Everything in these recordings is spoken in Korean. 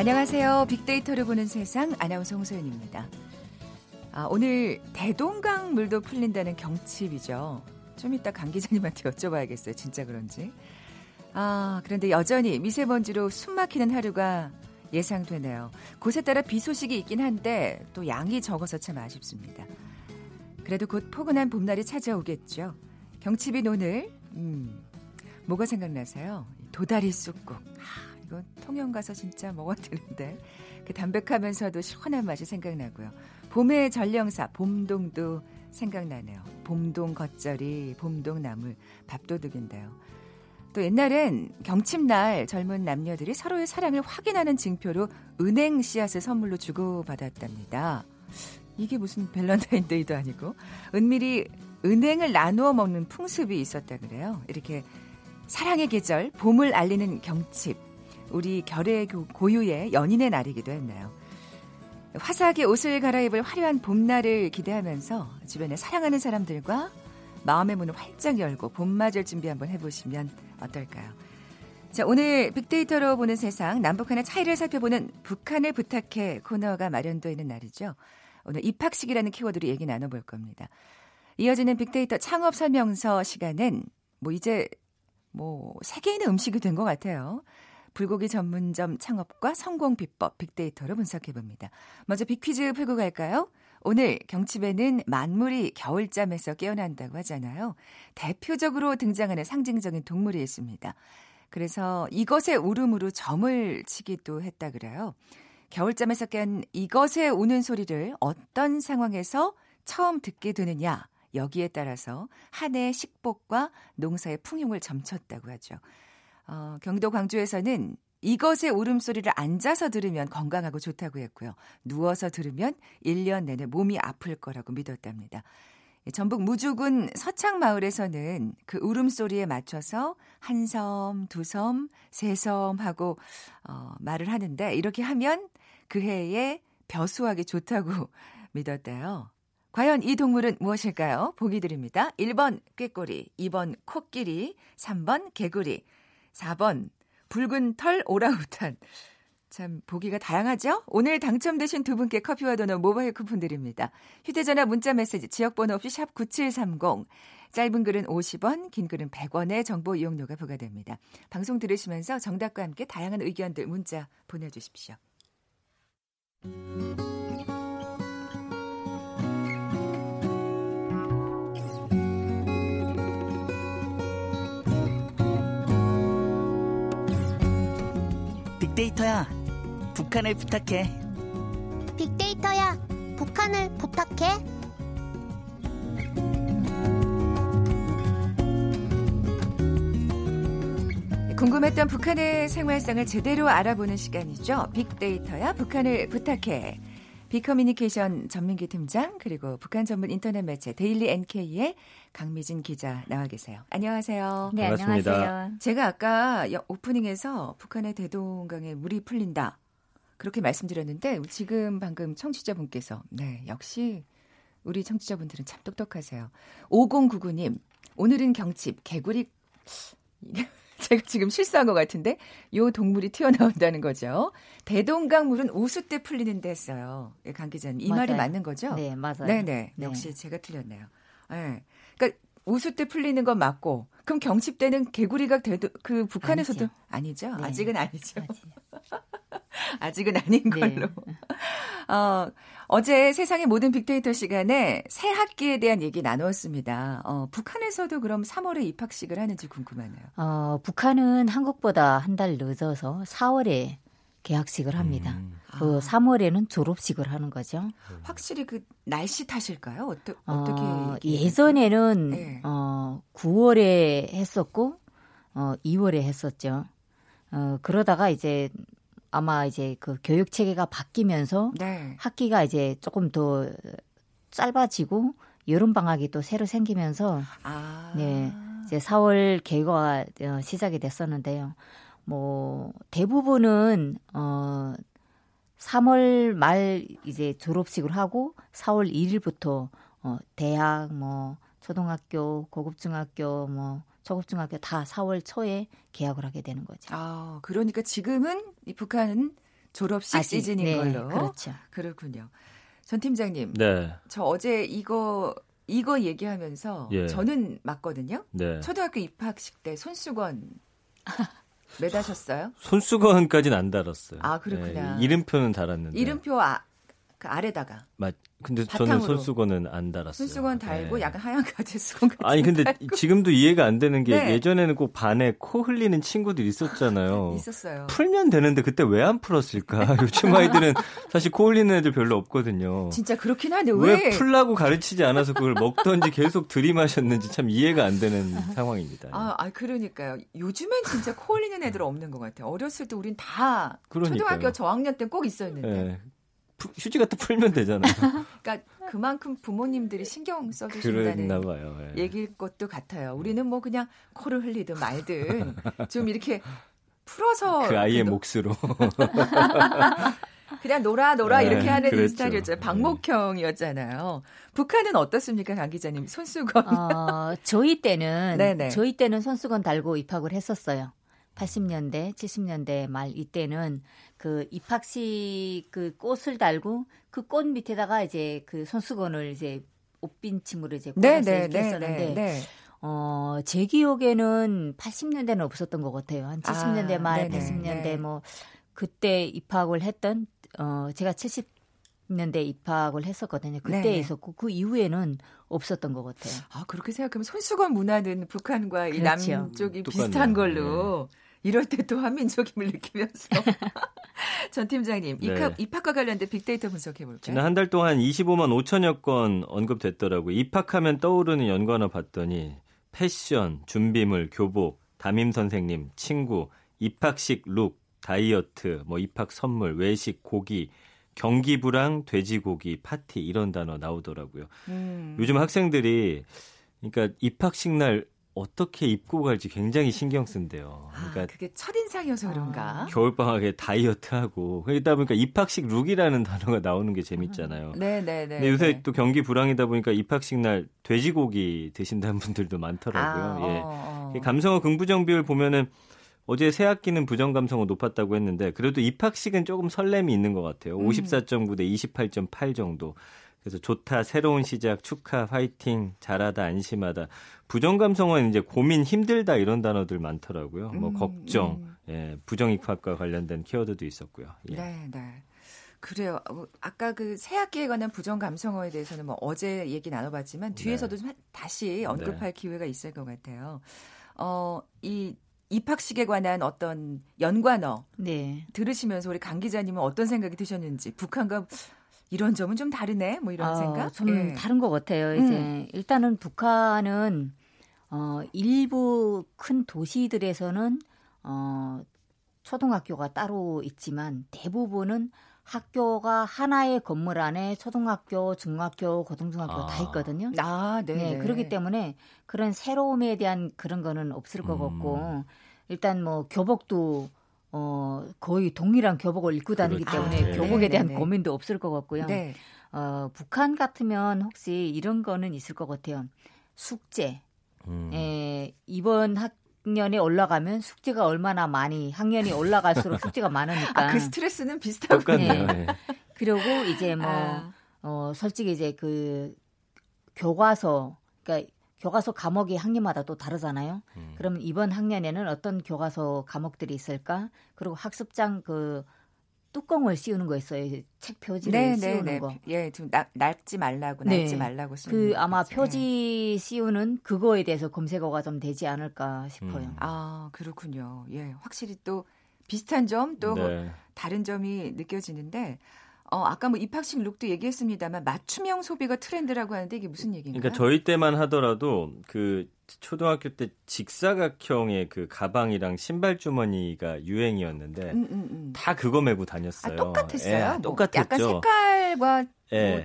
안녕하세요. 빅데이터를 보는 세상 아나운서 홍소연입니다. 아, 오늘 대동강 물도 풀린다는 경칩이죠. 좀 이따 강 기자님한테 여쭤봐야겠어요. 진짜 그런지. 아, 그런데 여전히 미세먼지로 숨 막히는 하루가 예상되네요. 곳에 따라 비 소식이 있긴 한데 또 양이 적어서 참 아쉽습니다. 그래도 곧 포근한 봄날이 찾아오겠죠. 경칩이 오늘 음, 뭐가 생각나세요? 도다리 쑥국. 아, 이거 통영 가서 진짜 먹어야 되는데 그 담백하면서도 시원한 맛이 생각나고요. 봄의 전령사 봄동도 생각나네요. 봄동 겉절이, 봄동 나물, 밥도둑인데요. 또 옛날엔 경칩날 젊은 남녀들이 서로의 사랑을 확인하는 징표로 은행 씨앗을 선물로 주고받았답니다. 이게 무슨 밸런타인데이도 아니고 은밀히 은행을 나누어 먹는 풍습이 있었다 그래요. 이렇게 사랑의 계절 봄을 알리는 경칩 우리 결의 고유의 연인의 날이기도 했나요. 화사하게 옷을 갈아입을 화려한 봄날을 기대하면서 주변에 사랑하는 사람들과 마음의 문을 활짝 열고 봄맞을 준비 한번 해보시면 어떨까요? 자, 오늘 빅데이터로 보는 세상, 남북한의 차이를 살펴보는 북한을 부탁해 코너가 마련되어 있는 날이죠. 오늘 입학식이라는 키워드로 얘기 나눠볼 겁니다. 이어지는 빅데이터 창업 설명서 시간은 뭐 이제 뭐 세계인의 음식이 된 것 같아요. 불고기 전문점 창업과 성공 비법 빅데이터로 분석해 봅니다. 먼저 빅퀴즈 풀고 갈까요? 오늘 경칩에는 만물이 겨울잠에서 깨어난다고 하잖아요. 대표적으로 등장하는 상징적인 동물이 있습니다. 그래서 이것의 울음으로 점을 치기도 했다 그래요. 겨울잠에서 깬 이것의 우는 소리를 어떤 상황에서 처음 듣게 되느냐 여기에 따라서 한 해의 식복과 농사의 풍요를 점쳤다고 하죠. 어, 경도 광주에서는 이것의 울음소리를 앉아서 들으면 건강하고 좋다고 했고요. 누워서 들으면 1년 내내 몸이 아플 거라고 믿었답니다. 전북 무주군 서창마을에서는 그 울음소리에 맞춰서 한 섬, 두 섬, 세 섬 하고 어, 말을 하는데 이렇게 하면 그 해에 벼수하기 좋다고 믿었대요. 과연 이 동물은 무엇일까요? 보기 드립니다. 1번 꾀꼬리, 2번 코끼리, 3번 개구리, 4번 붉은 털 오랑우탄. 참 보기가 다양하죠? 오늘 당첨되신 두 분께 커피와 도넛 모바일 쿠폰 드립니다. 휴대전화 문자 메시지 지역번호 없이 샵 9730. 짧은 글은 50원, 긴 글은 100원의 정보 이용료가 부과됩니다. 방송 들으시면서 정답과 함께 다양한 의견들 문자 보내주십시오. 빅데이터야, 북한을 부탁해. 빅데이터야, 북한을 부탁해. 궁금했던 북한의 생활상을 제대로 알아보는 시간이죠. 빅데이터야, 북한을 부탁해. 빅커뮤니케이션 전민기 팀장 그리고 북한 전문 인터넷 매체 데일리 NK의 강미진 기자 나와 계세요. 안녕하세요. 네, 반갑습니다. 안녕하세요. 제가 아까 오프닝에서 북한의 대동강에 물이 풀린다 그렇게 말씀드렸는데 지금 방금 청취자분께서 네 역시 우리 청취자분들은 참 똑똑하세요. 5099님 오늘은 경칩 개구리 제가 지금 실수한 것 같은데 요 동물이 튀어나온다는 거죠. 대동강 물은 우수 때 풀리는데 했어요. 예, 강 기자님 이 맞아요. 말이 맞는 거죠? 네 맞아요. 네네 네. 역시 제가 틀렸네요. 예. 네. 그러니까 우수 때 풀리는 건 맞고 그럼 경칩 때는 개구리가 대도 그 북한에서도 아니죠? 아니죠? 네. 아직은 아니죠. 아 직은 아닌 네. 걸로. 네. 어, 어제 세상의 모든 빅데이터 시간에 새 학기에 대한 얘기 나누었습니다. 어, 북한에서도 그럼 3월에 입학식을 하는지 궁금하네요. 어, 북한은 한국보다 한 달 늦어서 4월에 개학식을 합니다. 음. 그 아. 3월에는 졸업식을 하는 거죠. 확실히 그 날씨 탓일까요? 어떠, 어떻게? 어, 예전에는 네. 어, 9월에 했었고 어, 2월에 했었죠. 어, 그러다가 이제 아마 이제 그 교육 체계가 바뀌면서 네. 학기가 이제 조금 더 짧아지고 여름 방학이 또 새로 생기면서 아. 네. 이제 4월 개교가 어, 시작이 됐었는데요. 뭐 대부분은 어 3월 말 이제 졸업식을 하고 4월 1일부터 어 대학 뭐 초등학교, 고급중학교 뭐 초급중학교 다 4월 초에 개학을 하게 되는 거죠. 아, 그러니까 지금은 이 북한은 졸업식 아직, 시즌인 네, 걸로. 그렇죠. 그렇군요. 전 팀장님. 네. 저 어제 이거 이거 얘기하면서 예. 저는 맞거든요. 네. 초등학교 입학식 때 손수건 매다셨어요? 손수건까지는 안 달았어요. 아 그렇구나. 네, 이름표는 달았는데. 이름표 아, 그 아래다가. 맞. 근데 바탕으로. 저는 손수건은 안 달았어요. 손수건 달고 네. 약간 하얀 가지 수건 같은 아니 근데 달고. 지금도 이해가 안 되는 게 네. 예전에는 꼭 반에 코 흘리는 친구들 있었잖아요. 있었어요. 풀면 되는데 그때 왜 안 풀었을까? 요즘 아이들은 사실 코 흘리는 애들 별로 없거든요. 진짜 그렇긴 한데 왜? 왜 풀라고 가르치지 않아서 그걸 먹던지 계속 들이마셨는지 참 이해가 안 되는 상황입니다. 아, 아 그러니까요. 요즘엔 진짜 코 흘리는 애들 없는 것 같아요. 어렸을 때 우린 다 그러니까요. 초등학교 저학년 때 꼭 있었는데. 네. 휴지 갖다 풀면 되잖아요. 그러니까 그만큼 부모님들이 신경 써주신다는 봐요. 네. 얘기일 것도 같아요. 우리는 뭐 그냥 코를 흘리든 말든 좀 이렇게 풀어서 그 아이의 그래도... 몫으로 그냥 놀아 놀아 네, 이렇게 하는 그랬죠. 스타일이었죠. 네. 방목형이었잖아요. 북한은 어떻습니까, 강 기자님? 손수건. 어, 저희 때는 네네. 저희 때는 손수건 달고 입학을 했었어요. 80년대, 70년대 말 이때는 그 입학식 그 꽃을 달고 그 꽃 밑에다가 이제 그 손수건을 이제 옷빈침으로 이제 꽂아서 네, 네, 이렇게 네, 했었는데 네, 어, 제 기억에는 80년대는 없었던 것 같아요. 한 70년대 아, 말, 네네, 80년대 네. 뭐 그때 입학을 했던 어 제가 70 년대 입학을 했었거든요. 그때 네네. 있었고 그 이후에는 없었던 것 같아요. 아 그렇게 생각하면 손수건 문화는 북한과 그렇죠. 이 남쪽이 비슷한 걸로 네. 이럴 때 또 한민족임을 느끼면서 전 팀장님 네. 입학, 입학과 관련된 빅데이터 분석해 볼까요? 지난 한 달 동안 25만 5천여 건 언급됐더라고요. 입학하면 떠오르는 연관어 봤더니 패션, 준비물, 교복, 담임 선생님, 친구, 입학식 룩, 다이어트, 뭐 입학 선물, 외식, 고기, 경기 불황, 돼지고기, 파티 이런 단어 나오더라고요. 음. 요즘 학생들이 그러니까 입학식 날 어떻게 입고 갈지 굉장히 신경 쓴대요. 아, 그러니까 아, 그게 첫인상이어서 그런가? 아. 겨울방학에 다이어트하고 그러다 보니까 입학식 룩이라는 단어가 나오는 게 재밌잖아요. 네, 네, 네. 근데 요새 네. 또 경기 불황이다 보니까 입학식 날 돼지고기 드신다는 분들도 많더라고요. 아, 예. 어, 어. 감성어 긍부정 비율 보면은 어제 새 학기는 부정 감성어 높았다고 했는데 그래도 입학식은 조금 설렘이 있는 것 같아요. 음. 54.9 대 28.8 정도. 그래서 좋다, 새로운 시작, 축하, 화이팅, 잘하다, 안심하다. 부정 감성은 이제 고민, 힘들다 이런 단어들 많더라고요. 뭐 음, 걱정, 음. 예, 부정 입학과 관련된 키워드도 있었고요. 예. 네, 네. 그래요. 어, 아까 그 새 학기에 관한 부정 감성어에 대해서는 뭐 어제 얘기 나눠봤지만 뒤에서도 네. 좀 다시 언급할 네. 기회가 있을 것 같아요. 어, 이 입학식에 관한 어떤 연관어 네. 들으시면서 우리 강 기자님은 어떤 생각이 드셨는지 북한과 이런 점은 좀 다르네 뭐 이런 어, 생각? 좀 예. 다른 것 같아요. 이제 음. 일단은 북한은 어 일부 큰 도시들에서는 어 초등학교가 따로 있지만 대부분은 학교가 하나의 건물 안에 초등학교, 중학교, 고등중학교 아. 다 있거든요. 아, 네. 네. 그렇기 때문에 그런 새로움에 대한 그런 거는 없을 것 음. 같고 일단 뭐 교복도 어, 거의 동일한 교복을 입고 다니기 그렇죠. 때문에 아, 네. 교복에 대한 네, 네. 고민도 없을 것 같고요. 네. 어, 북한 같으면 혹시 이런 거는 있을 것 같아요. 숙제. 음. 에, 이번 학년에 올라가면 숙제가 얼마나 많이 학년이 올라갈수록 숙제가 많으니까. 아, 그 스트레스는 비슷하고 네. 네. 그리고 이제 뭐 아. 어, 솔직히 이제 그 교과서 그러니까 교과서 과목이 학년마다 또 다르잖아요. 음. 그러면 이번 학년에는 어떤 교과서 과목들이 있을까? 그리고 학습장 그 뚜껑을 씌우는 거 있어요. 책 표지를 네, 네 씌우는 네, 거. 예, 좀 나, 낡지 말라고, 네. 낡지 말라고 그 아마 거지. 표지 씌우는 그거에 대해서 검색어가 좀 되지 않을까 싶어요. 음. 아, 그렇군요. 예, 확실히 또 비슷한 점, 또 네. 다른 점이 느껴지는데 어, 아까 뭐 입학식 룩도 얘기했습니다만 맞춤형 소비가 트렌드라고 하는데 이게 무슨 얘기인가요? 그러니까 저희 때만 하더라도 그 초등학교 때 직사각형의 그 가방이랑 신발 주머니가 유행이었는데 음, 음, 음. 다 그거 메고 다녔어요. 아, 똑같았어요. 예, 뭐 똑같았죠. 약간 색깔과 예. 뭐,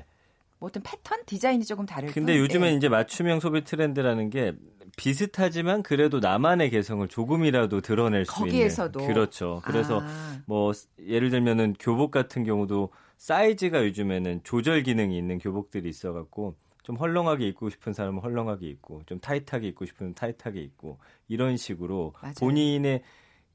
뭐 어떤 패턴 디자인이 조금 다를 근데 요즘엔 예. 이제 맞춤형 소비 트렌드라는 게 비슷하지만 그래도 나만의 개성을 조금이라도 드러낼 수 거기에서도. 있는 그렇죠. 그래서 아. 뭐 예를 들면은 교복 같은 경우도 사이즈가 요즘에는 조절 기능이 있는 교복들이 있어갖고 좀 헐렁하게 입고 싶은 사람은 헐렁하게 입고 좀 타이트하게 입고 싶으면 타이트하게 입고 이런 식으로 맞아요. 본인의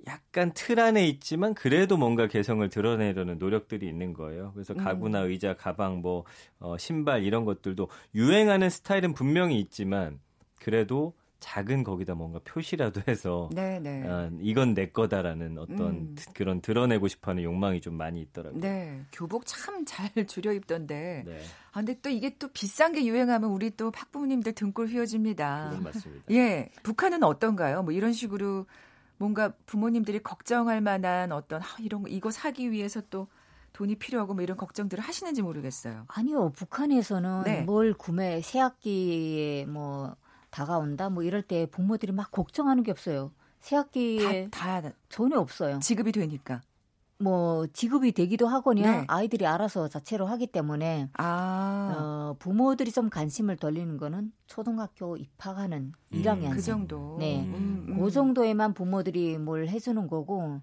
약간 틀 안에 있지만 그래도 뭔가 개성을 드러내려는 노력들이 있는 거예요. 그래서 음. 가구나 의자, 가방, 뭐 어, 신발 이런 것들도 유행하는 스타일은 분명히 있지만 그래도 작은 거기다 뭔가 표시라도 해서 네, 네. 아, 이건 내 거다라는 어떤 음. 그런 드러내고 싶어하는 욕망이 좀 많이 있더라고요. 네, 교복 참 잘 줄여 입던데. 네, 아, 근데 또 이게 또 비싼 게 유행하면 우리 또 학부모님들 등골 휘어집니다. 그건 맞습니다. 예, 북한은 어떤가요? 뭐 이런 식으로 뭔가 부모님들이 걱정할 만한 어떤 아, 이런 거 이거 사기 위해서 또 돈이 필요하고 뭐 이런 걱정들을 하시는지 모르겠어요. 아니요, 북한에서는 네. 뭘 구매 새 학기에 뭐 다가온다 뭐 이럴 때 부모들이 막 걱정하는 게 없어요. 새 학기에 다, 다 전혀 없어요. 지급이 되니까. 뭐 지급이 되기도 하거냐 네. 아이들이 알아서 자체로 하기 때문에 아, 어, 부모들이 좀 관심을 돌리는 거는 초등학교 입학하는 음. 1학년 그 정도. 네. 음, 음. 그 정도에만 부모들이 뭘 해주는 거고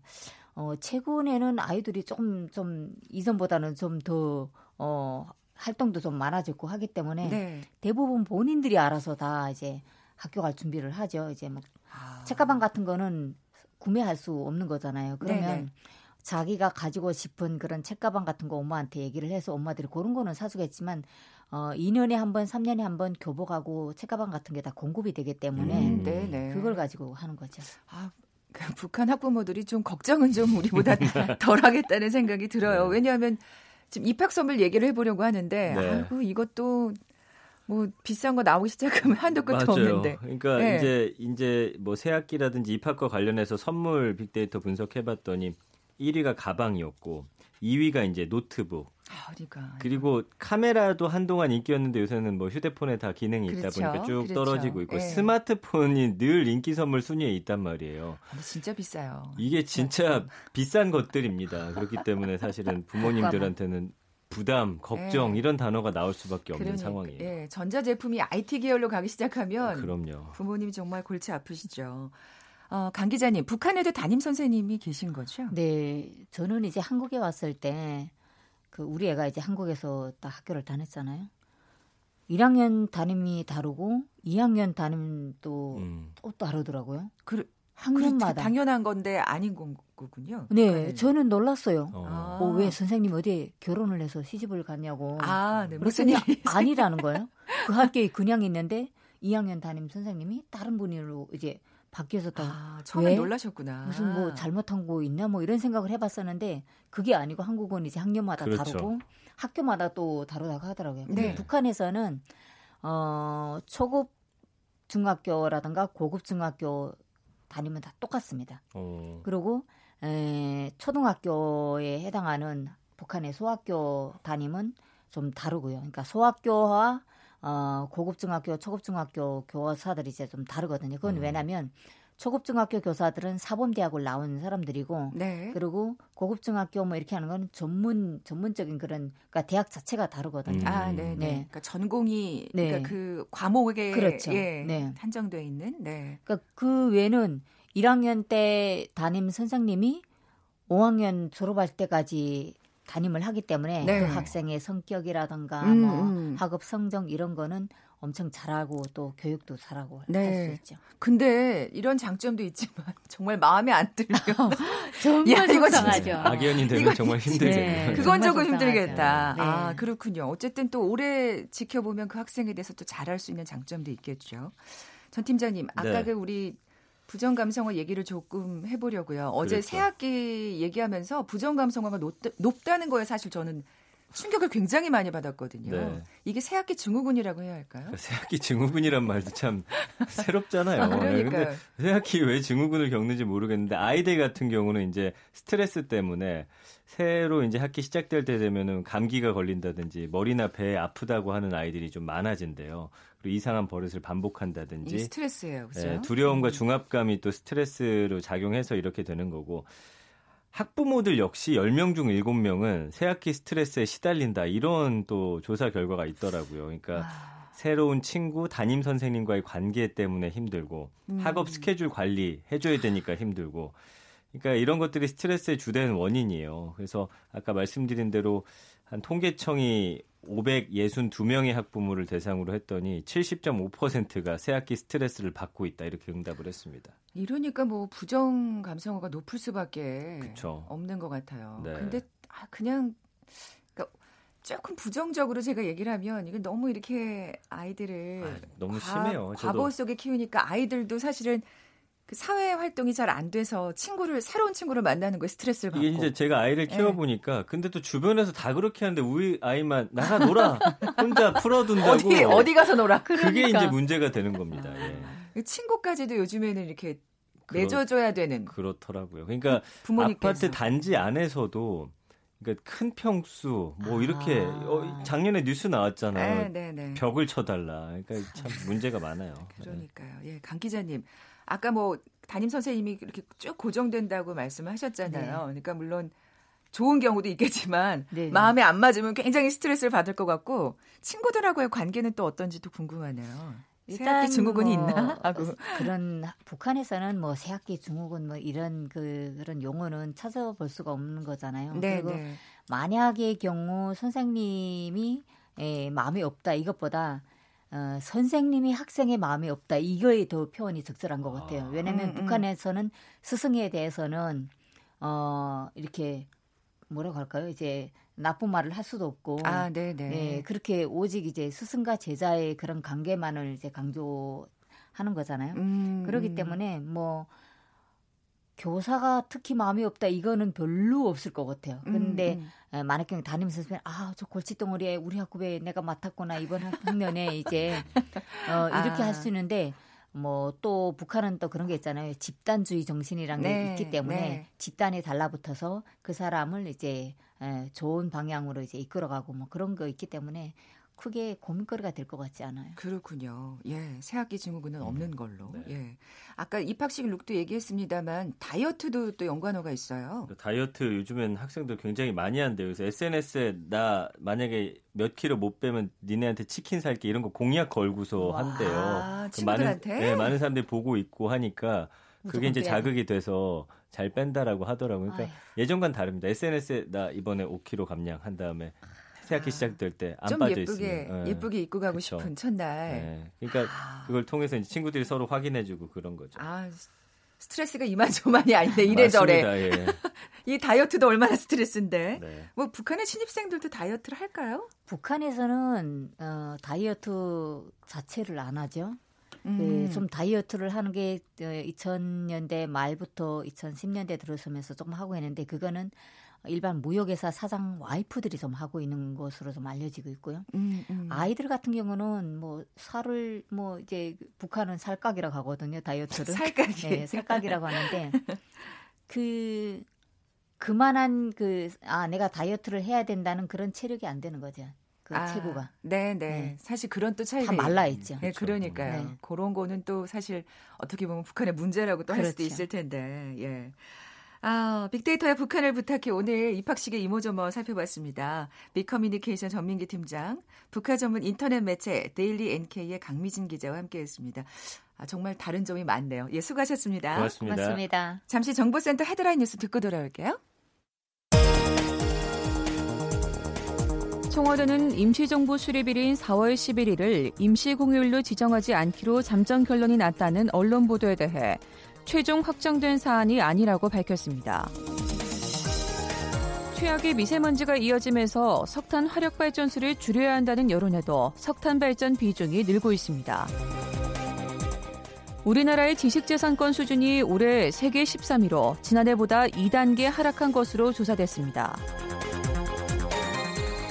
어, 최근에는 아이들이 조금 좀 이전보다는 좀더 어, 활동도 좀 많아졌고 하기 때문에 네. 대부분 본인들이 알아서 다 이제 학교 갈 준비를 하죠. 이제 뭐 아, 책가방 같은 거는 구매할 수 없는 거잖아요. 그러면 네네. 자기가 가지고 싶은 그런 책가방 같은 거 엄마한테 얘기를 해서 엄마들이 그런 거는 사주겠지만 어 2년에 한 번, 3년에 한 번 교복하고 책가방 같은 게 다 공급이 되기 때문에 음. 네, 네. 그걸 가지고 하는 거죠. 아, 그 북한 학부모들이 좀 걱정은 좀 우리보다 덜 하겠다는 생각이 들어요. 네. 왜냐하면 지금 입학 선물 얘기를 해보려고 하는데 네. 아이고 이것도 뭐 비싼 거 나오기 시작하면 한도 끝도 없는데. 그러니까 네. 이제 이제 뭐 새 학기라든지 입학과 관련해서 선물 빅데이터 분석해 봤더니 1위가 가방이었고 2위가 이제 노트북 아, 어디가. 그리고 카메라도 한동안 인기였는데 요새는 뭐 휴대폰에 다 기능이 있다 그렇죠. 보니까 쭉 그렇죠. 떨어지고 있고 예. 스마트폰이 늘 인기 선물 순위에 있단 말이에요. 근데 진짜 비싸요. 이게 진짜 비싼 것들입니다. 그렇기 때문에 사실은 부모님들한테는 부담, 걱정 예. 이런 단어가 나올 수밖에 없는 그러니까, 상황이에요. 예, 전자 제품이 IT 계열로 가기 시작하면 그럼요. 부모님이 정말 골치 아프시죠. 어, 강 기자님, 북한에도 담임 선생님이 계신 거죠? 네, 저는 이제 한국에 왔을 때 그 우리 애가 이제 한국에서 딱 학교를 다녔잖아요. 1학년 담임이 다르고 2학년 담임도 음. 또 다르더라고요. 그, 학년마다. 당연한 건데 아닌 거군요. 네. 저는 놀랐어요. 어. 아. 어, 왜 선생님 어디 결혼을 해서 시집을 갔냐고. 아, 네. 무슨 일이 아니라는 거예요. 그 학교에 그냥 있는데 2학년 담임 선생님이 다른 분으로 이제 바뀌어서 또 아, 처음에 왜? 놀라셨구나. 무슨 뭐 잘못한 거 있나 뭐 이런 생각을 해봤었는데 그게 아니고 한국은 이제 학년마다 그렇죠. 다르고 학교마다 또 다르다고 하더라고요. 근데 네. 북한에서는 어 초급 중학교라든가 고급 중학교 다니면 다 똑같습니다. 어. 그리고 에, 초등학교에 해당하는 북한의 소학교 담임은 좀 다르고요. 그러니까 소학교와 어, 고급 중학교, 초급 중학교 교사들이 이제 좀 다르거든요. 그건 음. 왜냐하면 초급 중학교 교사들은 사범대학을 나온 사람들이고 네. 그리고 고급 중학교 뭐 이렇게 하는 건 전문 전문적인 그런 그러니까 대학 자체가 다르거든요. 음. 아, 네, 네. 네. 그러니까 전공이 네. 그러니까 그 과목에 그렇죠. 예, 네. 한정돼 있는 네. 그러니까 그 외에는 1학년 때 담임 선생님이 5학년 졸업할 때까지 담임을 하기 때문에 네. 그 학생의 성격이라든가 음, 뭐 음. 학업 성적 이런 거는 엄청 잘하고 또 교육도 잘하고 네. 할수 있죠. 근데 이런 장점도 있지만 정말 마음에 안 들면 정말 야, 이거 진짜-. 악연이 되면 이거 정말 힘들겠네요. 네. 그건 정말 조금. 힘들겠다. 네. 아, 그렇군요. 어쨌든 또 오래 지켜보면 그 학생에 대해서 또 잘할 수 있는 장점도 있겠죠. 전 팀장님, 아까 네. 그 우리 부정 감성어 얘기를 조금 해보려고요. 어제 그렇죠. 새 학기 얘기하면서 부정 감성어가 높, 다 는 거에 사실 저는 충격을 굉장히 많이 받았거든요. 네. 이게 새 학기 증후군이라고 해야 할까요? 새 학기 증후군이란 말도 참 새롭잖아요. 아, 그러니까요. 근데 새학기 왜 증후군을 겪는지 모르겠는데 아이들 같은 경우는 이제 스트레스 때문에 새로 이제 학기 시작될 때 되면은 감기가 걸린다든지 머리나 배에 아프다고 하는 아이들이 좀 많아진대요. 그리고 이상한 버릇을 반복한다든지 스트레스예요, 그죠? 예, 두려움과 중압감이 또 스트레스로 작용해서 이렇게 되는 거고 학부모들 역시 10명 중 7명은 새학기 스트레스에 시달린다 이런 또 조사 결과가 있더라고요. 그러니까 아, 새로운 친구, 담임 선생님과의 관계 때문에 힘들고 음. 학업 스케줄 관리 해줘야 되니까 힘들고 그러니까 이런 것들이 스트레스의 주된 원인이에요. 그래서 아까 말씀드린 대로 한 통계청이 562명의 학부모를 대상으로 했더니 70.5%가 새학기 스트레스를 받고 있다 이렇게 응답을 했습니다. 이러니까 뭐 부정 감성어가 높을 수밖에 그쵸. 없는 것 같아요. 네. 근데 아, 그냥 그러니까 조금 부정적으로 제가 얘기를 하면 이게 너무 이렇게 아이들을 아, 너무 과, 심해요. 과거 속에 키우니까 아이들도 사실은 그 사회 활동이 잘 안 돼서 친구를 새로운 친구를 만나는 거에 스트레스를 받고 이게 이제 제가 아이를 키워 보니까 네. 근데 또 주변에서 다 그렇게 하는데 우리 아이만 나가 놀아 혼자 풀어둔다고 어디 어디 가서 놀아 그러니까. 그게 이제 문제가 되는 겁니다. 예. 그 친구까지도 요즘에는 이렇게 내줘줘야 되는 그렇더라고요. 그러니까 부모님께서. 아파트 단지 안에서도 그러니까 큰 평수 뭐 이렇게 아. 어, 작년에 뉴스 나왔잖아요. 네, 네, 네. 벽을 쳐달라. 그러니까 참 문제가 많아요. 그러니까요. 예, 강 기자님. 아까 뭐 담임 선생님이 이렇게 쭉 고정된다고 말씀하셨잖아요. 네. 그러니까 물론 좋은 경우도 있겠지만 네 마음에 안 맞으면 굉장히 스트레스를 받을 것 같고 친구들하고의 관계는 또 어떤지도 궁금하네요. 새학기 증후군이 뭐 있나 하고 그런 북한에서는 뭐 새학기 증후군 뭐 이런 그 그런 용어는 찾아볼 수가 없는 거잖아요. 네, 그리고 네. 만약의 경우 선생님이 에, 마음이 없다 이것보다 어, 선생님이 학생의 마음이 없다 이거에 더 표현이 적절한 것 같아요. 아, 왜냐하면 음, 음. 북한에서는 스승에 대해서는 어 이렇게 뭐라고 할까요? 이제 나쁜 말을 할 수도 없고, 아, 네네. 네, 그렇게 오직 이제 스승과 제자의 그런 관계만을 이제 강조하는 거잖아요. 음, 그렇기 음. 때문에 뭐 교사가 특히 마음이 없다 이거는 별로 없을 것 같아요. 근데 음, 음. 만약 경우 담임 선생님 아저 골칫덩어리에 우리 학급에 내가 맡았구나 이번 학년에 이제 어 이렇게 아. 할수 있는데 뭐 또 북한은 또 그런 게 있잖아요. 집단주의 정신이란 게 네, 있기 때문에 네. 집단에 달라붙어서 그 사람을 이제 에, 좋은 방향으로 이제 이끌어가고 뭐 그런 거 있기 때문에 크게 고민거리가 될 것 같지 않아요. 그렇군요. 예, 새학기 증후군은 음. 없는 걸로. 네. 예. 아까 입학식 룩도 얘기했습니다만 다이어트도 또 연관어가 있어요. 그 다이어트 요즘엔 학생들 굉장히 많이 한대요. 그래서 SNS에 나 만약에 몇 킬로 못 빼면 니네한테 치킨 살게 이런 거 공약 걸고서 와, 한대요. 그 친구들한테? 많은, 네, 많은 사람들이 보고 있고 하니까 그게 이제 자극이 돼서 잘 뺀다라고 하더라고요. 그러니까 아유. 예전과는 다릅니다. SNS에 나 이번에 5kg 감량한 다음에 새학기 시작될 때 안 빠져 예쁘게, 있으면 네. 예쁘게 입고 가고 그쵸. 싶은 첫날. 네. 그러니까 아. 그걸 통해서 이제 친구들이 서로 확인해주고 그런 거죠. 아 스트레스가 이만저만이 아닌데 이래저래. 예. 이 다이어트도 얼마나 스트레스인데. 네. 뭐 북한의 신입생들도 다이어트를 할까요? 북한에서는 어, 다이어트 자체를 안 하죠. 음. 그, 좀 다이어트를 하는 게 2000년대 어, 말부터 2010년대 들어서면서 조금 하고 있는데 그거는 일반 무역회사 사장 와이프들이 좀 하고 있는 것으로 좀 알려지고 있고요. 음, 음. 아이들 같은 경우는 뭐 살을 뭐 이제 북한은 살각이라고 하거든요. 다이어트를. 살각. 네, 살각이라고 하는데 그 그만한 그 아 내가 다이어트를 해야 된다는 그런 체력이 안 되는 거죠. 그 아, 체구가. 네, 네. 사실 그런 또 차이가 다 말라 있죠. 네, 그렇죠. 그러니까요. 네. 그런 거는 또 사실 어떻게 보면 북한의 문제라고 또할 그렇죠. 수도 있을 텐데. 예. 아, 빅데이터야 북한을 부탁해 오늘 입학식의 이모저모 살펴봤습니다. 빅커뮤니케이션 전민기 팀장, 북한 전문 인터넷 매체 데일리 NK의 강미진 기자와 함께했습니다. 아, 정말 다른 점이 많네요. 예, 수고하셨습니다. 고맙습니다. 고맙습니다. 잠시 정보센터 헤드라인 뉴스 듣고 돌아올게요. 청와대는 임시정부 수립일인 4월 11일을 임시공휴일로 지정하지 않기로 잠정 결론이 났다는 언론 보도에 대해 최종 확정된 사안이 아니라고 밝혔습니다. 최악의 미세먼지가 이어지면서 석탄 화력 발전소를 줄여야 한다는 여론에도 석탄 발전 비중이 늘고 있습니다. 우리나라의 지식재산권 수준이 올해 세계 13위로 지난해보다 2단계 하락한 것으로 조사됐습니다.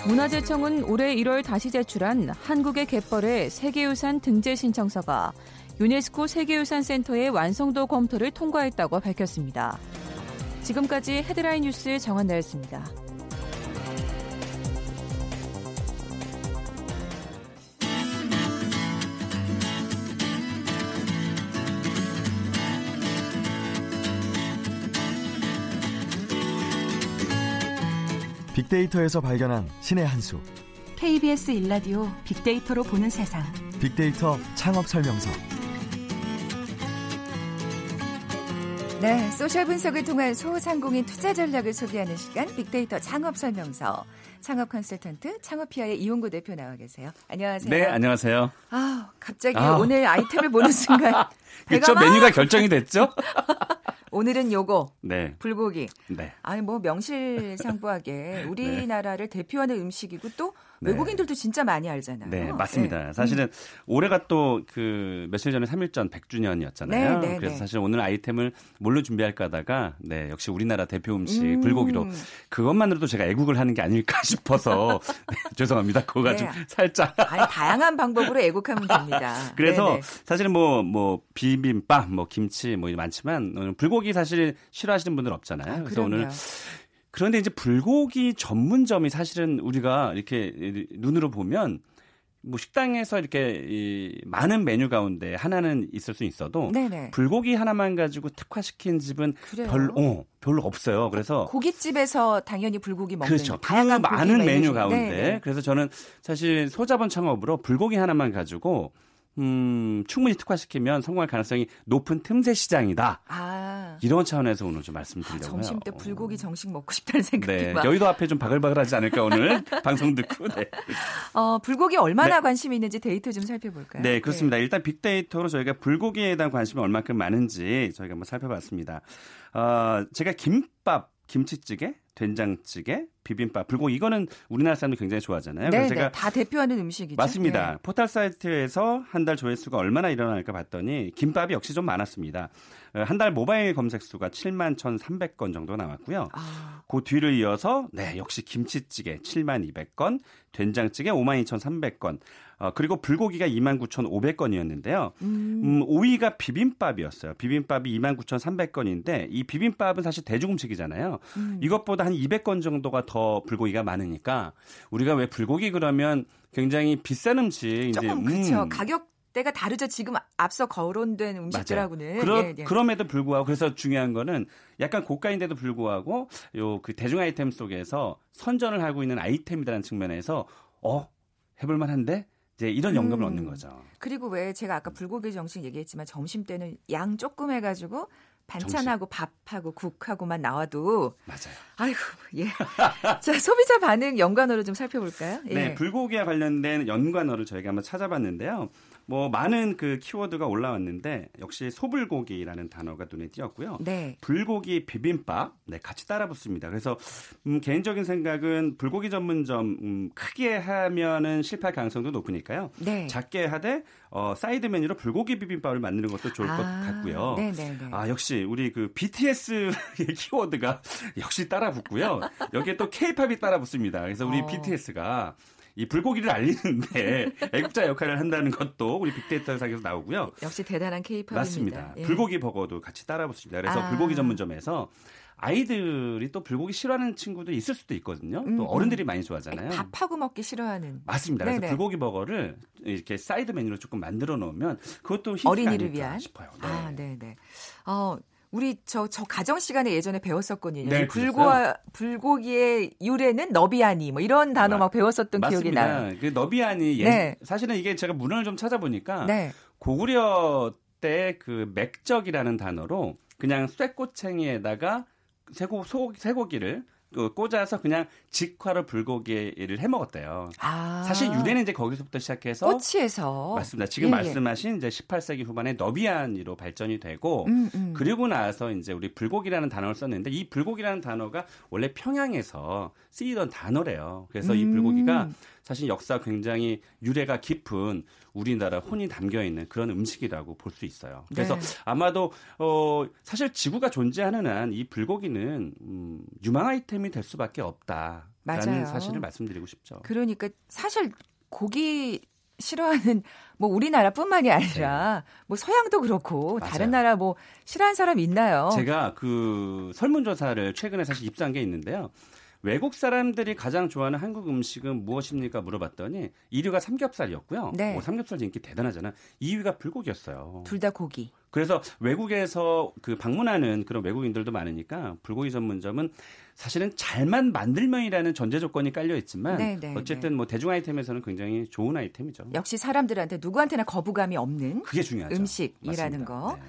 문화재청은 올해 1월 다시 제출한 한국의 갯벌의 세계유산 등재 신청서가 유네스코 세계유산센터의 완성도 검토를 통과했다고 밝혔습니다. 지금까지 헤드라인 뉴스 정한나였습니다. 빅데이터에서 발견한 신의 한 수. KBS 1라디오 빅데이터로 보는 세상. 빅데이터 창업 설명서. 네, 소셜 분석을 통한 소상공인 투자 전략을 소개하는 시간 빅데이터 창업 설명서. 창업 컨설턴트 창업피아의 이용구 대표 나와 계세요. 안녕하세요. 네, 안녕하세요. 아, 갑자기 아. 오늘 아이템을 보는 순간 그렇죠. 메뉴가 결정이 됐죠? 오늘은 요거. 네. 불고기. 네. 아니 뭐 명실상부하게 우리나라를 네. 대표하는 음식이고 또 네. 외국인들도 진짜 많이 알잖아요. 네, 맞습니다. 네. 사실은 음. 올해가 또 그 며칠 전에 3일 전 100주년이었잖아요. 네, 네, 그래서 네. 사실 오늘 아이템을 뭘로 준비할까 하다가 네, 역시 우리나라 대표 음식 음. 불고기로 그것만으로도 제가 애국을 하는 게 아닐까 싶어서 네, 죄송합니다. 그거가 좀 살짝 아니 다양한 방법으로 애국하면 됩니다. 그래서 사실은 뭐뭐 뭐 비빔밥, 뭐 김치 뭐 많지만 오늘 불고기 사실 싫어하시는 분들 없잖아요. 아, 그래서 오늘 그런데 이제 불고기 전문점이 사실은 우리가 이렇게 눈으로 보면 뭐 식당에서 이렇게 이 많은 메뉴 가운데 하나는 있을 수 있어도 네네. 불고기 하나만 가지고 특화시킨 집은 그래요? 별로 어, 별로 없어요. 그래서 고깃집에서 당연히 불고기 먹는 그렇죠. 그 많은 메뉴 가운데 네네. 그래서 저는 사실 소자본 창업으로 불고기 하나만 가지고 음, 충분히 특화시키면 성공할 가능성이 높은 틈새 시장이다. 아. 이런 차원에서 오늘 좀 말씀드리려고요. 아, 점심 때 불고기 정식 먹고 싶다는 생각이 네. 막. 여의도 앞에 좀 바글바글하지 않을까 오늘 방송 듣고. 네. 어, 불고기 얼마나 네. 관심이 있는지 데이터 좀 살펴볼까요? 네, 그렇습니다. 네. 일단 빅데이터로 저희가 불고기에 대한 관심이 얼마큼 많은지 저희가 한번 살펴봤습니다. 어, 제가 김밥, 김치찌개, 된장찌개, 비빔밥, 불고 이거는 우리나라 사람들이 굉장히 좋아하잖아요. 네, 제가 네, 다 대표하는 음식이죠. 맞습니다. 네. 포털 사이트에서 한 달 조회수가 얼마나 일어날까 봤더니 김밥이 역시 좀 많았습니다. 어, 한달 모바일 검색 수가 7만 1,300건 정도 나왔고요. 아. 그 뒤를 이어서 네, 역시 김치찌개 7만 200건, 된장찌개 5만 2,300건, 어, 그리고 불고기가 29,500건이었는데요. 음. 음, 5위가 비빔밥이었어요. 비빔밥이 29,300건인데 이 비빔밥은 사실 대중음식이잖아요. 음. 이것보다 한 200건 정도가 더 불고기가 많으니까 우리가 왜 불고기 그러면 굉장히 비싼 음식 이제 음. 그렇죠. 가격 때가 다르죠. 지금 앞서 거론된 음식들하고는. 그러, 예, 예. 그럼에도 불구하고 그래서 중요한 거는 약간 고가인데도 불구하고 요 그 대중 아이템 속에서 선전을 하고 있는 아이템이라는 측면에서 어 해볼 만한데 이제 이런 영감을 음. 얻는 거죠. 그리고 왜 제가 아까 불고기 정식 얘기했지만 점심 때는 양 조금 해가지고 반찬하고 정식. 밥하고 국하고만 나와도 맞아요. 아이고 예. 자 소비자 반응 연관어를 좀 살펴볼까요? 예. 네, 불고기와 관련된 연관어를 저희가 한번 찾아봤는데요. 뭐 많은 그 키워드가 올라왔는데 역시 소불고기라는 단어가 눈에 띄었고요. 네. 불고기 비빔밥 네 같이 따라 붙습니다. 그래서 음, 개인적인 생각은 불고기 전문점 음, 크게 하면은 실패할 가능성도 높으니까요. 네. 작게 하되 어, 사이드 메뉴로 불고기 비빔밥을 만드는 것도 좋을 아, 것 같고요. 네네네. 아 역시 우리 그 BTS의 키워드가 역시 따라 붙고요. 여기에 또 K-팝이 따라 붙습니다. 그래서 우리 어. BTS가 이 불고기를 알리는데 애국자 역할을 한다는 것도 우리 빅데이터 상에서 나오고요. 역시 대단한 케이팝입니다. 맞습니다. 예. 불고기 버거도 같이 따라 붙습니다. 그래서 아. 불고기 전문점에서 아이들이 또 불고기 싫어하는 친구도 있을 수도 있거든요. 음, 또 음. 어른들이 음. 많이 좋아하잖아요. 밥하고 먹기 싫어하는. 맞습니다. 그래서 네네. 불고기 버거를 이렇게 사이드 메뉴로 조금 만들어 놓으면 그것도 어린이를 위한 싶어요. 네. 아, 네, 네. 어, 우리 저, 저 가정 시간에 예전에 배웠었거든요. 네, 불고, 불고기의 유래는 너비아니 뭐 이런 단어 막 배웠었던 맞습니다. 기억이 나요. 그 너비아니 네. 사실은 이게 제가 문헌을 좀 찾아보니까 네. 고구려 때 그 맥적이라는 단어로 그냥 쇠꼬챙이에다가 쇠고, 소, 쇠고기를 그 꽂아서 그냥 직화로 불고기를 해 먹었대요. 아. 사실 유래는 이제 거기서부터 시작해서 꼬치에서 맞습니다. 지금 예, 예. 말씀하신 이제 18세기 후반에 너비안으로 발전이 되고 음, 음. 그리고 나서 이제 우리 불고기라는 단어를 썼는데 이 불고기라는 단어가 원래 평양에서 쓰이던 단어래요. 그래서 음. 이 불고기가 사실 역사 굉장히 유래가 깊은 우리나라 혼이 담겨 있는 그런 음식이라고 볼 수 있어요. 그래서 네. 아마도 어 사실 지구가 존재하는 한 이 불고기는 음, 유망 아이템이 될 수밖에 없다라는 맞아요. 사실을 말씀드리고 싶죠. 그러니까 사실 고기 싫어하는 뭐 우리나라뿐만이 아니라 네. 뭐 서양도 그렇고 맞아요. 다른 나라 뭐 싫어하는 사람 있나요? 제가 그 설문조사를 최근에 사실 입수한 게 있는데요. 외국 사람들이 가장 좋아하는 한국 음식은 무엇입니까? 물어봤더니 1위가 삼겹살이었고요. 네. 뭐 삼겹살 인기 대단하잖아. 2위가 불고기였어요. 둘 다 고기. 그래서 외국에서 그 방문하는 그런 외국인들도 많으니까 불고기 전문점은 사실은 잘만 만들면이라는 전제 조건이 깔려 있지만 네네, 네, 어쨌든 네. 뭐 대중 아이템에서는 굉장히 좋은 아이템이죠. 역시 사람들한테 누구한테나 거부감이 없는 그게 중요하죠. 음식이라는 맞습니다. 거. 네.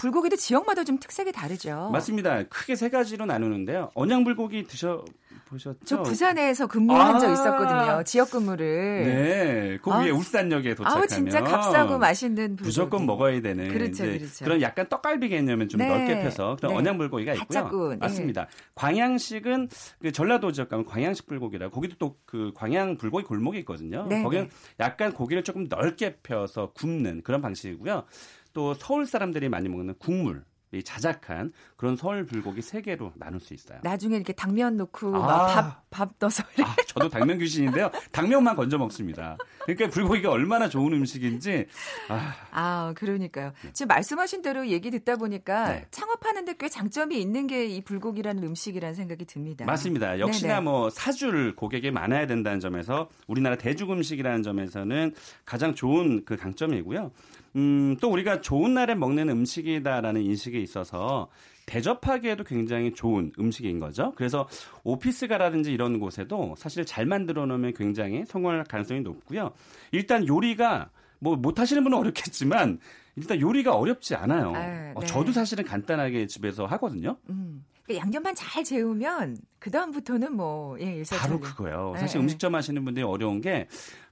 불고기도 지역마다 좀 특색이 다르죠. 맞습니다. 크게 세 가지로 나누는데요. 언양 불고기 드셔 보셨죠? 저 부산에서 근무한 아~ 적 있었거든요. 지역 근무를. 네. 그 위에 아, 울산역에 도착하면. 아우 진짜 값싸고 맛있는 불고기. 무조건 먹어야 되는. 그렇죠, 그렇죠. 그런 약간 떡갈비 개념을 좀 네. 넓게 펴서 그런 네. 언양 불고기가 있고요. 바짝군. 네. 맞습니다. 네. 광양식은 그 전라도 지역 가면 광양식 불고기라 거기도 또 그 광양 불고기 골목이 있거든요. 네, 거기는 네. 약간 고기를 조금 넓게 펴서 굽는 그런 방식이고요. 또 서울 사람들이 많이 먹는 국물 이 자작한 그런 서울 불고기 세 개로 나눌 수 있어요. 나중에 이렇게 당면 넣고 아, 밥, 밥 넣어서. 아, 저도 당면 귀신인데요. 당면만 건져 먹습니다. 그러니까 불고기가 얼마나 좋은 음식인지. 아, 아 그러니까요. 지금 말씀하신 대로 얘기 듣다 보니까 네. 창업하는데 꽤 장점이 있는 게 이 불고기라는 음식이라는 생각이 듭니다. 맞습니다. 역시나 네네. 뭐 사줄 고객이 많아야 된다는 점에서 우리나라 대중 음식이라는 점에서는 가장 좋은 그 강점이고요. 음, 또 우리가 좋은 날에 먹는 음식이다라는 인식이 있어서 대접하기에도 굉장히 좋은 음식인 거죠. 그래서 오피스가라든지 이런 곳에도 사실 잘 만들어 놓으면 굉장히 성공할 가능성이 높고요. 일단 요리가 뭐 못하시는 분은 어렵겠지만 일단 요리가 어렵지 않아요. 아, 어, 네. 저도 사실은 간단하게 집에서 하거든요. 음. 그러니까 양념만 잘 재우면 그 다음부터는 뭐 예, 바로 그거요. 사실 네. 음식점 하시는 분들이 어려운 게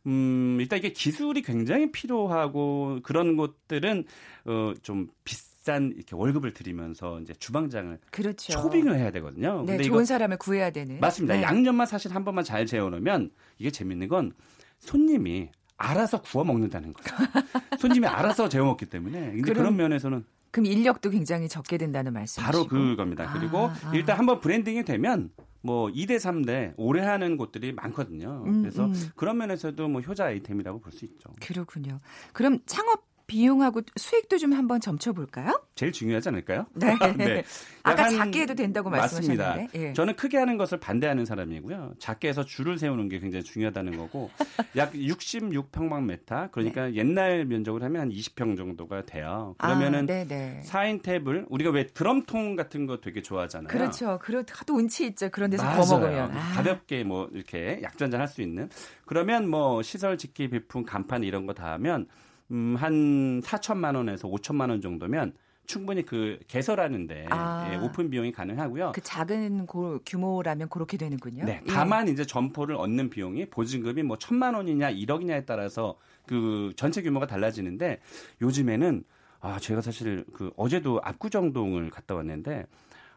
음, 일단 이게 기술이 굉장히 필요하고 그런 곳들은 어, 좀 비싼 이렇게 월급을 드리면서 이제 주방장을 그렇죠. 초빙을 해야 되거든요. 네, 근데 좋은 이거, 사람을 구해야 되는. 맞습니다. 네. 양념만 사실 한 번만 잘 재워놓으면 이게 재밌는 건 손님이 알아서 구워 먹는다는 거예요. 손님이 알아서 재워 먹기 때문에. 근데 그런, 그런 면에서는 그럼 인력도 굉장히 적게 된다는 말씀이시고. 바로 그겁니다. 그리고 아, 아. 일단 한번 branding이 되면 뭐 2대 3대 오래 하는 곳들이 많거든요. 음, 그래서 음. 그런 면에서도 뭐 효자 아이템이라고 볼 수 있죠. 그렇군요. 그럼 창업 비용하고 수익도 좀 한번 점쳐볼까요? 제일 중요하지 않을까요? 네. 네. 아까 작게 해도 된다고 말씀하셨는데. 맞습니다. 예. 저는 크게 하는 것을 반대하는 사람이고요. 작게 해서 줄을 세우는 게 굉장히 중요하다는 거고 약 66평방메타 그러니까 네. 옛날 면적으로 하면 한 20평 정도가 돼요. 그러면은 아, 4인 테이블을 우리가 왜 드럼통 같은 거 되게 좋아하잖아요. 그렇죠. 그런 하도 운치 있죠. 그런 데서 구워 먹으면 아. 가볍게 뭐 이렇게 약전잔 할 수 있는 그러면 뭐 시설 짓기 비품 간판 이런 거 다 하면 음, 한 4천만 원에서 5천만 원 정도면 충분히 그 개설하는데 아, 예, 오픈 비용이 가능하고요. 그 작은 고, 규모라면 그렇게 되는군요. 네. 예. 다만 이제 점포를 얻는 비용이 보증금이 뭐 천만 원이냐 1억이냐에 따라서 그 전체 규모가 달라지는데 요즘에는 아 제가 사실 그 어제도 압구정동을 갔다 왔는데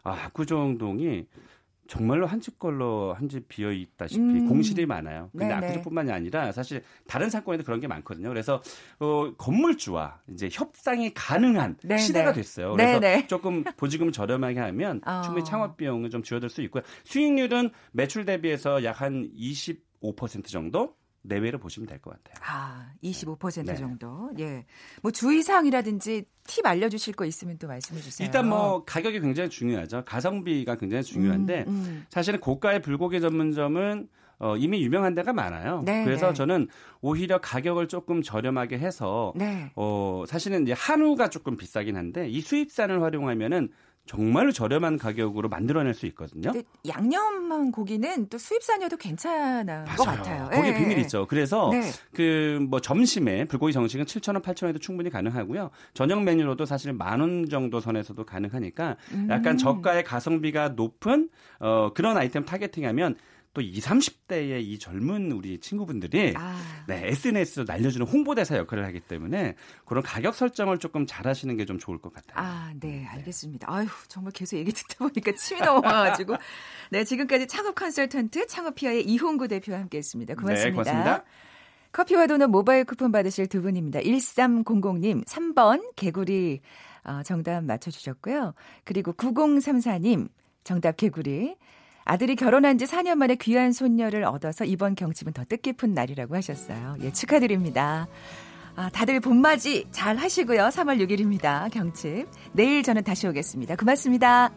아 압구정동이 정말로 한 집 걸로 한 집 비어 있다시피 음. 공실이 많아요. 근데 압구정뿐만이 아니라 사실 다른 사건에도 그런 게 많거든요. 그래서 어, 건물주와 이제 협상이 가능한 네네. 시대가 됐어요. 그래서 네네. 조금 보지금 저렴하게 하면 어. 충분히 창업 비용을 좀 줄여들 수 있고요. 수익률은 매출 대비해서 약 한25% 정도 내외로 보시면 될 것 같아요. 아, 25% 네. 정도. 예. 뭐 주의사항이라든지 팁 알려주실 거 있으면 또 말씀해 주세요. 일단 뭐 가격이 굉장히 중요하죠. 가성비가 굉장히 중요한데 음, 음. 사실은 고가의 불고기 전문점은 어, 이미 유명한 데가 많아요. 네, 그래서 네. 저는 오히려 가격을 조금 저렴하게 해서 네. 어, 사실은 이제 한우가 조금 비싸긴 한데 이 수입산을 활용하면은 정말 저렴한 가격으로 만들어낼 수 있거든요. 양념한 고기는 또 수입산이어도 괜찮은 맞아요. 것 같아요. 거기에 네. 비밀이 있죠. 그래서 네. 그뭐 점심에 불고기 정식은 7,000원, 8,000원에도 충분히 가능하고요. 저녁 메뉴로도 사실 만 원 정도 선에서도 가능하니까 약간 음. 저가의 가성비가 높은 어, 그런 아이템 타겟팅하면 또 20, 30대의 이 젊은 우리 친구분들이 아. 네, SNS로 날려주는 홍보대사 역할을 하기 때문에 그런 가격 설정을 조금 잘 하시는 게 좀 좋을 것 같아요. 아, 네, 알겠습니다. 아유, 정말 계속 얘기 듣다 보니까 침이 넘어가가지고. 네, 지금까지 창업 컨설턴트 창업피아의 이홍구 대표와 함께 했습니다. 고맙습니다. 네, 고맙습니다. 커피와 도넛 모바일 쿠폰 받으실 두 분입니다. 1300님, 3번 개구리 어, 정답 맞춰주셨고요. 그리고 9034님, 정답 개구리. 아들이 결혼한 지 4년 만에 귀한 손녀를 얻어서 이번 경칩은 더 뜻깊은 날이라고 하셨어요. 예, 축하드립니다. 아, 다들 봄맞이 잘 하시고요. 3월 6일입니다. 경칩. 내일 저는 다시 오겠습니다. 고맙습니다.